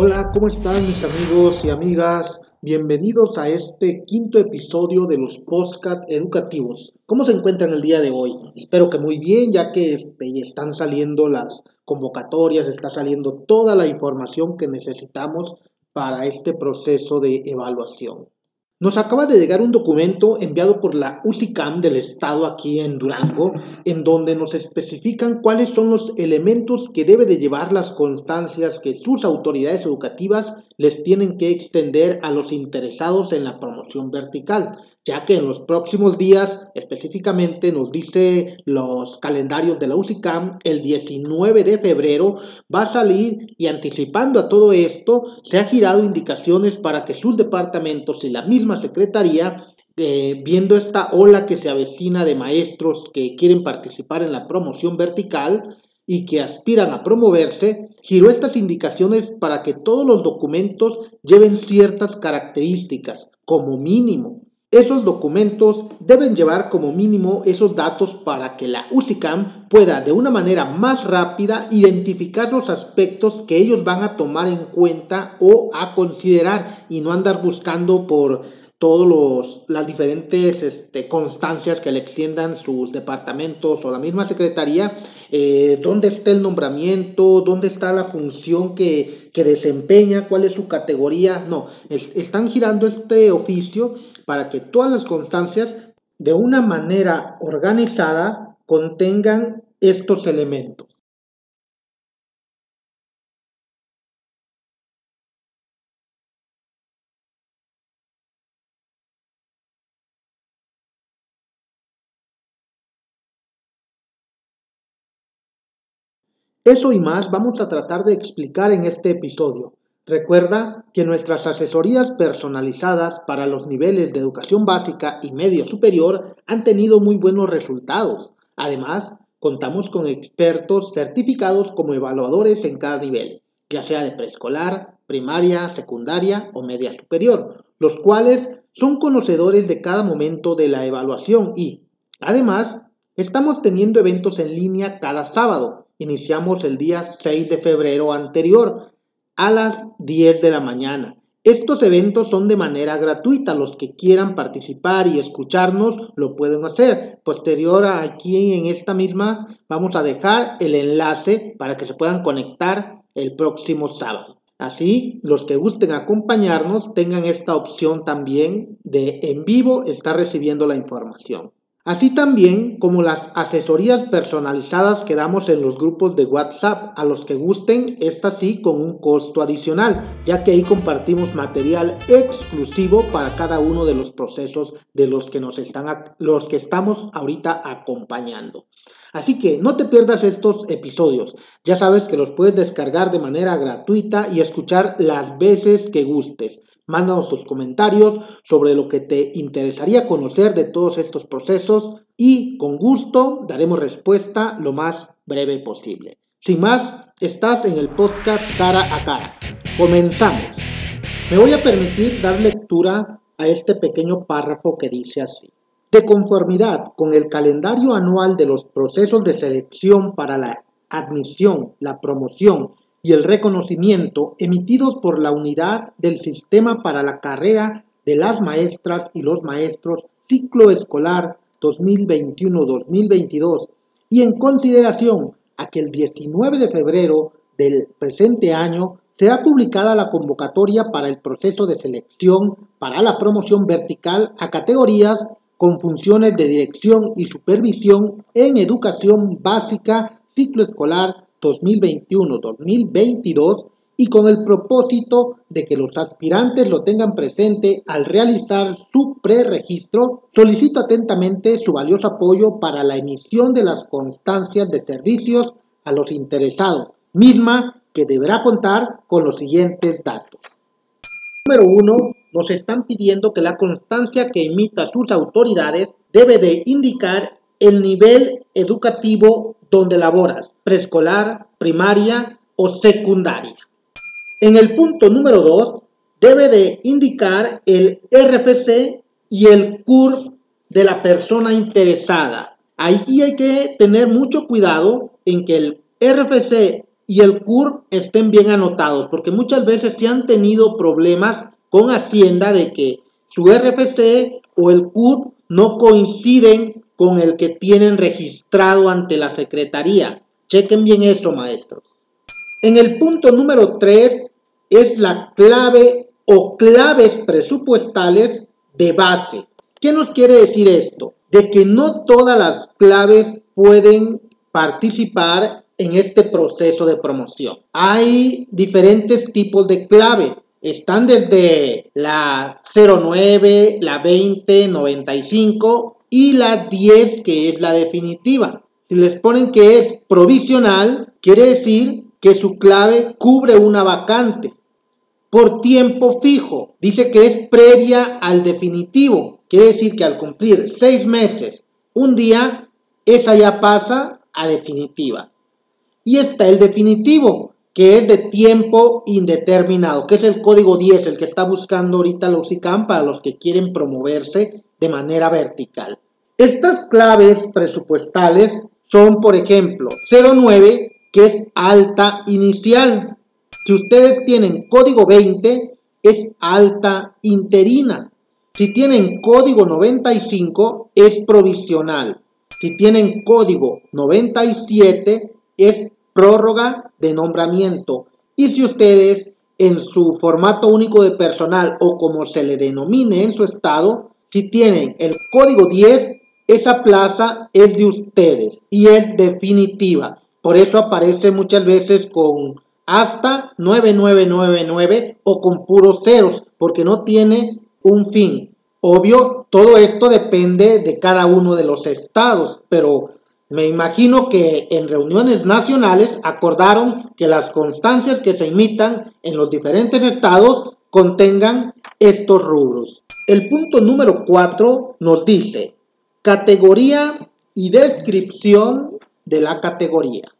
Hola, ¿cómo están mis amigos y amigas? Bienvenidos a este quinto episodio de los podcast educativos. ¿Cómo se encuentran el día de hoy? Espero que muy bien, ya que este, están saliendo las convocatorias, está saliendo toda la información que necesitamos para este proceso de evaluación. Nos acaba de llegar un documento enviado por la UCICAM del Estado aquí en Durango, en donde nos especifican cuáles son los elementos que debe de llevar las constancias que sus autoridades educativas les tienen que extender a los interesados en la promoción vertical ya que en los próximos días, específicamente nos dice los calendarios de la UCICAM, el 19 de febrero va a salir y anticipando a todo esto, se ha girado indicaciones para que sus departamentos y la misma Secretaría eh, viendo esta ola que se avecina de maestros que quieren participar en la promoción vertical y que aspiran a promoverse, giró estas indicaciones para que todos los documentos lleven ciertas características, como mínimo, esos documentos deben llevar como mínimo esos datos para que la UCICAM pueda de una manera más rápida identificar los aspectos que ellos van a tomar en cuenta o a considerar y no andar buscando por todas las diferentes este, constancias que le extiendan sus departamentos o la misma secretaría, eh, dónde está el nombramiento, dónde está la función que, que desempeña, cuál es su categoría. No, están girando este oficio para que todas las constancias de una manera organizada contengan estos elementos. Eso y más vamos a tratar de explicar en este episodio. Recuerda que nuestras asesorías personalizadas para los niveles de educación básica y medio superior han tenido muy buenos resultados. Además, contamos con expertos certificados como evaluadores en cada nivel, ya sea de preescolar, primaria, secundaria o media superior, los cuales son conocedores de cada momento de la evaluación y, además, estamos teniendo eventos en línea cada sábado Iniciamos el día 6 de febrero anterior a las 10 de la mañana. Estos eventos son de manera gratuita. Los que quieran participar y escucharnos lo pueden hacer. Posterior a aquí en esta misma vamos a dejar el enlace para que se puedan conectar el próximo sábado. Así, los que gusten acompañarnos tengan esta opción también de en vivo estar recibiendo la información así también como las asesorías personalizadas que damos en los grupos de WhatsApp a los que gusten, esta sí con un costo adicional, ya que ahí compartimos material exclusivo para cada uno de los procesos de los que nos están los que estamos ahorita acompañando. Así que no te pierdas estos episodios. Ya sabes que los puedes descargar de manera gratuita y escuchar las veces que gustes. Mándanos tus comentarios sobre lo que te interesaría conocer de todos estos procesos y con gusto daremos respuesta lo más breve posible. Sin más, estás en el podcast cara a cara. Comenzamos. Me voy a permitir dar lectura a este pequeño párrafo que dice así. De conformidad con el calendario anual de los procesos de selección para la admisión, la promoción y el reconocimiento emitidos por la unidad del sistema para la carrera de las maestras y los maestros ciclo escolar 2021-2022 y en consideración a que el 19 de febrero del presente año será publicada la convocatoria para el proceso de selección para la promoción vertical a categorías con funciones de dirección y supervisión en educación básica ciclo escolar 2021-2022 y con el propósito de que los aspirantes lo tengan presente al realizar su preregistro, solicito atentamente su valioso apoyo para la emisión de las constancias de servicios a los interesados, misma que deberá contar con los siguientes datos. Número 1. Nos están pidiendo que la constancia que emita sus autoridades debe de indicar el nivel educativo donde laboras, preescolar, primaria o secundaria. En el punto número 2, debe de indicar el RFC y el CURP de la persona interesada. Ahí hay que tener mucho cuidado en que el RFC y el CUR estén bien anotados, porque muchas veces se han tenido problemas con Hacienda de que su RFC o el CUR no coinciden con el que tienen registrado ante la Secretaría. Chequen bien eso, maestros. En el punto número 3 es la clave o claves presupuestales de base. ¿Qué nos quiere decir esto? De que no todas las claves pueden participar en este proceso de promoción. Hay diferentes tipos de clave. Están desde la 09, la 20, 95 y la 10 que es la definitiva. Si les ponen que es provisional, quiere decir que su clave cubre una vacante por tiempo fijo. Dice que es previa al definitivo. Quiere decir que al cumplir seis meses, un día, esa ya pasa a definitiva. Y está el definitivo, que es de tiempo indeterminado, que es el código 10, el que está buscando ahorita la UCICAM para los que quieren promoverse de manera vertical. Estas claves presupuestales son, por ejemplo, 09, que es alta inicial. Si ustedes tienen código 20, es alta interina. Si tienen código 95, es provisional. Si tienen código 97, es prórroga de nombramiento. Y si ustedes en su formato único de personal o como se le denomine en su estado, si tienen el código 10, esa plaza es de ustedes y es definitiva. Por eso aparece muchas veces con hasta 9999 o con puros ceros, porque no tiene un fin. Obvio, todo esto depende de cada uno de los estados, pero me imagino que en reuniones nacionales acordaron que las constancias que se imitan en los diferentes estados contengan estos rubros. El punto número 4 nos dice categoría y descripción de la categoría.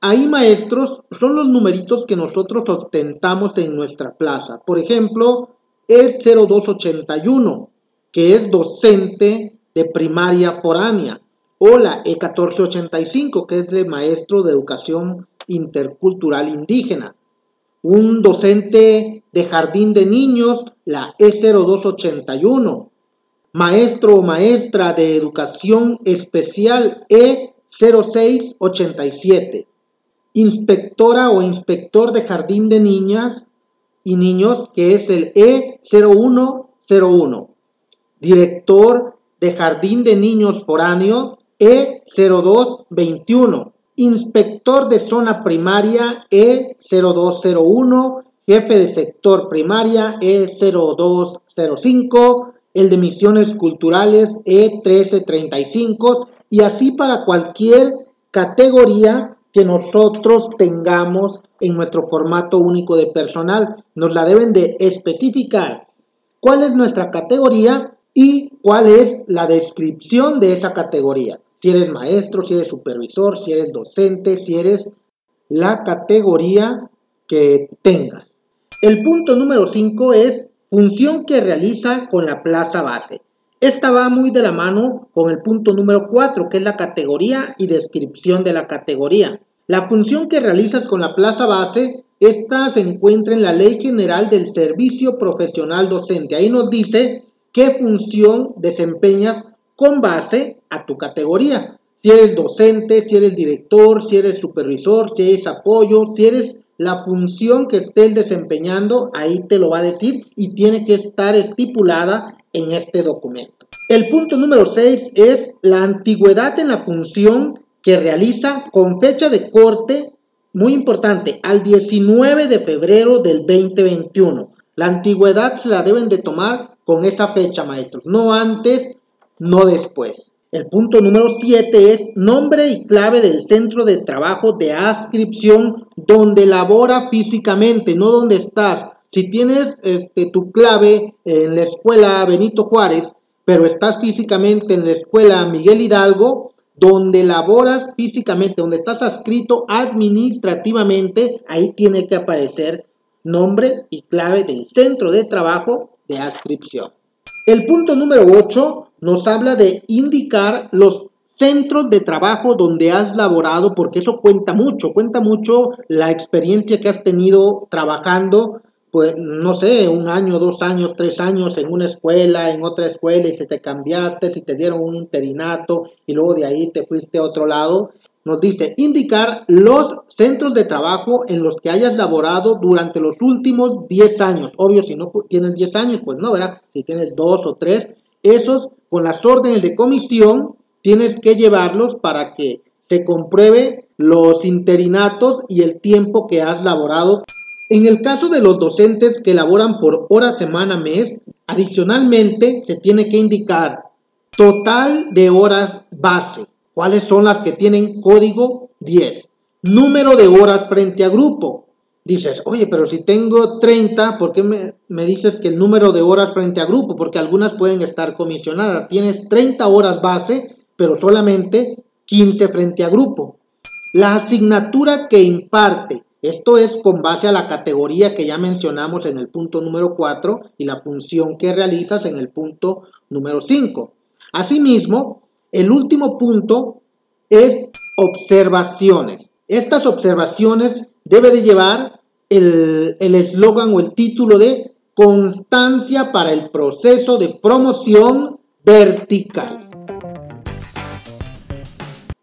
Ahí, maestros, son los numeritos que nosotros ostentamos en nuestra plaza. Por ejemplo, el 0281, que es docente de primaria foránea, o la E1485, que es de maestro de educación intercultural indígena. Un docente de jardín de niños, la E0281. Maestro o maestra de educación especial E0687. Inspectora o inspector de jardín de niñas y niños, que es el E0101, director de jardín de niños foráneo, E0221, inspector de zona primaria, E0201, jefe de sector primaria, E0205, el de misiones culturales, E1335, y así para cualquier categoría que nosotros tengamos en nuestro formato único de personal. Nos la deben de especificar cuál es nuestra categoría y cuál es la descripción de esa categoría. Si eres maestro, si eres supervisor, si eres docente, si eres la categoría que tengas. El punto número 5 es función que realiza con la plaza base. Esta va muy de la mano con el punto número 4, que es la categoría y descripción de la categoría. La función que realizas con la plaza base, esta se encuentra en la Ley General del Servicio Profesional Docente. Ahí nos dice qué función desempeñas con base a tu categoría. Si eres docente, si eres director, si eres supervisor, si eres apoyo, si eres la función que estés desempeñando, ahí te lo va a decir y tiene que estar estipulada en este documento. El punto número 6 es la antigüedad en la función que realiza con fecha de corte, muy importante, al 19 de febrero del 2021. La antigüedad se la deben de tomar con esa fecha, maestros, no antes, no después. El punto número 7 es nombre y clave del centro de trabajo de adscripción donde labora físicamente, no donde estás. Si tienes este, tu clave en la escuela Benito Juárez, pero estás físicamente en la escuela Miguel Hidalgo, donde laboras físicamente, donde estás adscrito administrativamente, ahí tiene que aparecer nombre y clave del centro de trabajo de adscripción. El punto número 8 nos habla de indicar los centros de trabajo donde has laborado, porque eso cuenta mucho, cuenta mucho la experiencia que has tenido trabajando, pues no sé, un año, dos años, tres años en una escuela, en otra escuela y se te cambiaste, si te dieron un interinato y luego de ahí te fuiste a otro lado. Nos dice indicar los centros de trabajo en los que hayas laborado durante los últimos 10 años. Obvio, si no tienes 10 años, pues no, ¿verdad? Si tienes dos o tres, esos con las órdenes de comisión tienes que llevarlos para que se compruebe los interinatos y el tiempo que has laborado. En el caso de los docentes que laboran por hora, semana, mes, adicionalmente se tiene que indicar total de horas base, cuáles son las que tienen código 10, número de horas frente a grupo. Dices, oye, pero si tengo 30, ¿por qué me, me dices que el número de horas frente a grupo? Porque algunas pueden estar comisionadas. Tienes 30 horas base pero solamente 15 frente a grupo. La asignatura que imparte, esto es con base a la categoría que ya mencionamos en el punto número 4 y la función que realizas en el punto número 5. Asimismo, el último punto es observaciones. Estas observaciones debe de llevar el eslogan o el título de constancia para el proceso de promoción vertical.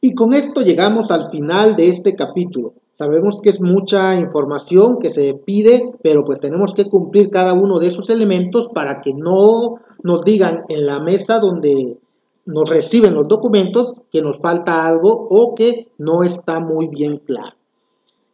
Y con esto llegamos al final de este capítulo. Sabemos que es mucha información que se pide, pero pues tenemos que cumplir cada uno de esos elementos para que no nos digan en la mesa donde nos reciben los documentos que nos falta algo o que no está muy bien claro.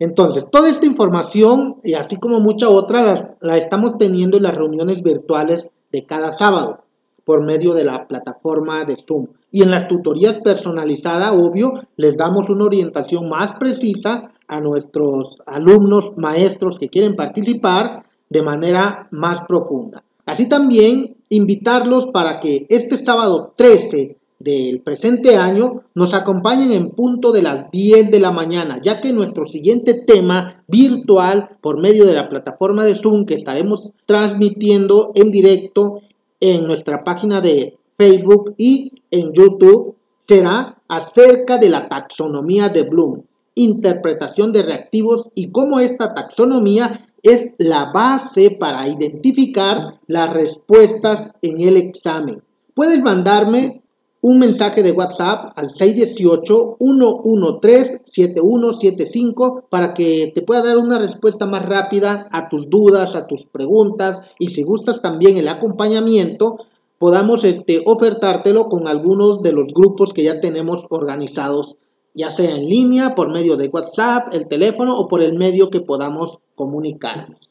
Entonces, toda esta información y así como mucha otra la, estamos teniendo en las reuniones virtuales de cada sábado por medio de la plataforma de Zoom. Y en las tutorías personalizadas, obvio, les damos una orientación más precisa a nuestros alumnos, maestros que quieren participar de manera más profunda. Así también invitarlos para que este sábado 13 del presente año nos acompañen en punto de las 10 de la mañana, ya que nuestro siguiente tema virtual por medio de la plataforma de Zoom que estaremos transmitiendo en directo en nuestra página de Facebook y en YouTube será acerca de la taxonomía de Bloom, interpretación de reactivos y cómo esta taxonomía es la base para identificar las respuestas en el examen. Puedes mandarme un mensaje de WhatsApp al 618-113-7175 para que te pueda dar una respuesta más rápida a tus dudas, a tus preguntas y si gustas también el acompañamiento, podamos este, ofertártelo con algunos de los grupos que ya tenemos organizados, ya sea en línea, por medio de WhatsApp, el teléfono o por el medio que podamos comunicarnos.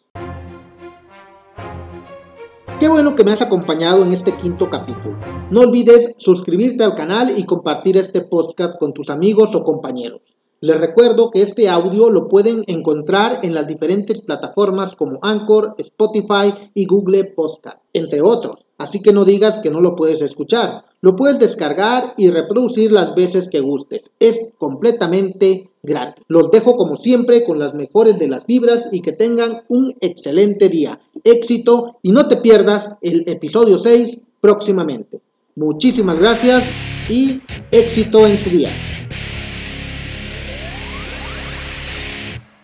Qué bueno que me has acompañado en este quinto capítulo. No olvides suscribirte al canal y compartir este podcast con tus amigos o compañeros. Les recuerdo que este audio lo pueden encontrar en las diferentes plataformas como Anchor, Spotify y Google Podcast, entre otros. Así que no digas que no lo puedes escuchar. Lo puedes descargar y reproducir las veces que gustes. Es completamente gratis. Los dejo como siempre con las mejores de las vibras y que tengan un excelente día. Éxito y no te pierdas el episodio 6 próximamente. Muchísimas gracias y éxito en tu día.